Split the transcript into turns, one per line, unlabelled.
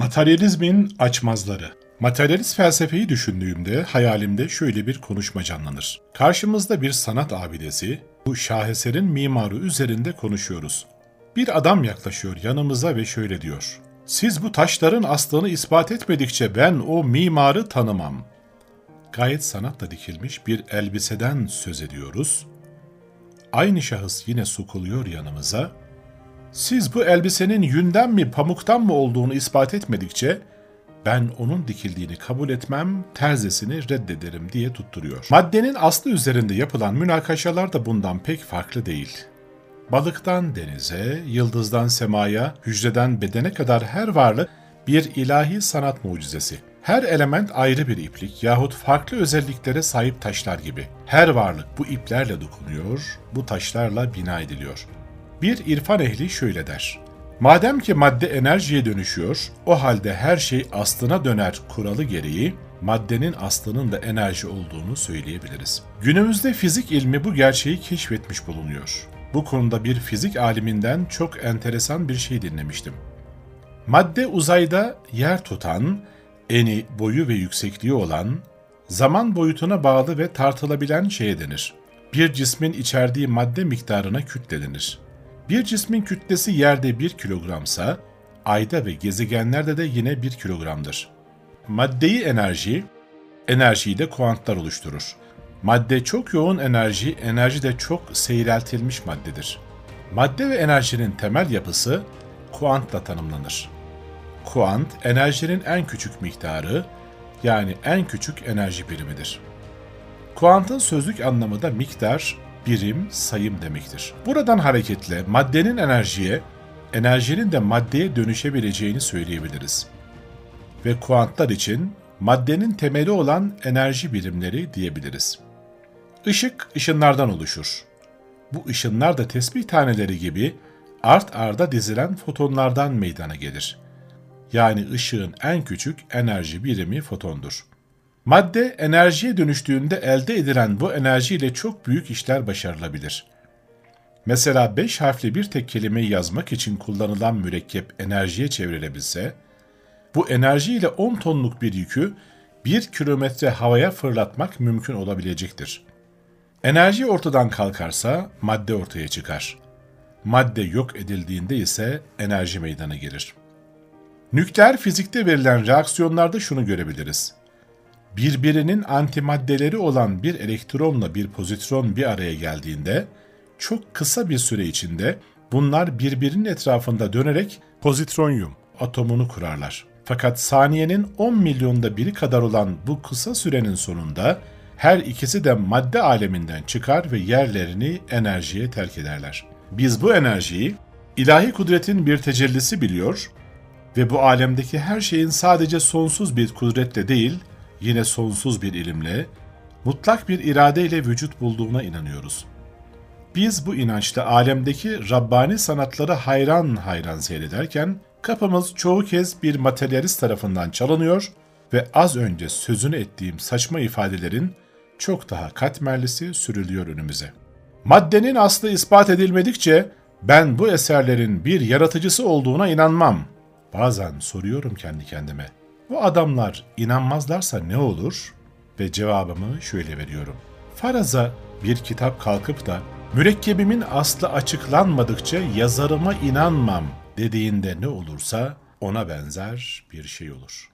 Materyalizmin açmazları. Materyalist felsefeyi düşündüğümde hayalimde şöyle bir konuşma canlanır. Karşımızda bir sanat abidesi, bu şaheserin mimarı üzerinde konuşuyoruz. Bir adam yaklaşıyor yanımıza ve şöyle diyor. Siz bu taşların aslını ispat etmedikçe ben o mimarı tanımam. Gayet sanatla dikilmiş bir elbiseden söz ediyoruz. Aynı şahıs yine sokuluyor yanımıza siz bu elbisenin yünden mi pamuktan mı olduğunu ispat etmedikçe ben onun dikildiğini kabul etmem, terzesini reddederim diye tutturuyor. Maddenin aslı üzerinde yapılan münakaşalar da bundan pek farklı değil. Balıktan denize, yıldızdan semaya, hücreden bedene kadar her varlık bir ilahi sanat mucizesi. Her element ayrı bir iplik yahut farklı özelliklere sahip taşlar gibi. Her varlık bu iplerle dokunuyor, bu taşlarla bina ediliyor. Bir irfan ehli şöyle der. Madem ki madde enerjiye dönüşüyor, o halde her şey aslına döner kuralı gereği maddenin aslının da enerji olduğunu söyleyebiliriz. Günümüzde fizik ilmi bu gerçeği keşfetmiş bulunuyor. Bu konuda bir fizik aliminden çok enteresan bir şey dinlemiştim. Madde uzayda yer tutan, eni, boyu ve yüksekliği olan, zaman boyutuna bağlı ve tartılabilen şeye denir. Bir cismin içerdiği madde miktarına kütle denir. Bir cismin kütlesi yerde 1 kilogramsa, ayda ve gezegenlerde de yine 1 kilogramdır. Maddeyi enerji, enerjiyi de kuantlar oluşturur. Madde çok yoğun enerji, enerji de çok seyreltilmiş maddedir. Madde ve enerjinin temel yapısı kuantla tanımlanır. Kuant, enerjinin en küçük miktarı, yani en küçük enerji birimidir. Kuantın sözlük anlamı da miktar, birim, sayım demektir. Buradan hareketle maddenin enerjiye, enerjinin de maddeye dönüşebileceğini söyleyebiliriz. Ve kuantlar için maddenin temeli olan enerji birimleri diyebiliriz. Işık ışınlardan oluşur. Bu ışınlar da tesbih taneleri gibi art arda dizilen fotonlardan meydana gelir. Yani ışığın en küçük enerji birimi fotondur. Madde enerjiye dönüştüğünde elde edilen bu enerjiyle çok büyük işler başarılabilir. Mesela 5 harfli bir tek kelimeyi yazmak için kullanılan mürekkep enerjiye çevrilebilse, bu enerjiyle 10 tonluk bir yükü 1 kilometre havaya fırlatmak mümkün olabilecektir. Enerji ortadan kalkarsa madde ortaya çıkar. Madde yok edildiğinde ise enerji meydana gelir. Nükleer fizikte verilen reaksiyonlarda şunu görebiliriz birbirinin antimaddeleri olan bir elektronla bir pozitron bir araya geldiğinde çok kısa bir süre içinde bunlar birbirinin etrafında dönerek pozitronyum atomunu kurarlar. Fakat saniyenin 10 milyonda biri kadar olan bu kısa sürenin sonunda her ikisi de madde aleminden çıkar ve yerlerini enerjiye terk ederler. Biz bu enerjiyi ilahi kudretin bir tecellisi biliyor ve bu alemdeki her şeyin sadece sonsuz bir kudretle değil, yine sonsuz bir ilimle, mutlak bir iradeyle vücut bulduğuna inanıyoruz. Biz bu inançla alemdeki Rabbani sanatları hayran hayran seyrederken, kapımız çoğu kez bir materyalist tarafından çalınıyor ve az önce sözünü ettiğim saçma ifadelerin çok daha katmerlisi sürülüyor önümüze. Maddenin aslı ispat edilmedikçe ben bu eserlerin bir yaratıcısı olduğuna inanmam. Bazen soruyorum kendi kendime. Bu adamlar inanmazlarsa ne olur? Ve cevabımı şöyle veriyorum. Faraza bir kitap kalkıp da mürekkebimin aslı açıklanmadıkça yazarıma inanmam dediğinde ne olursa ona benzer bir şey olur.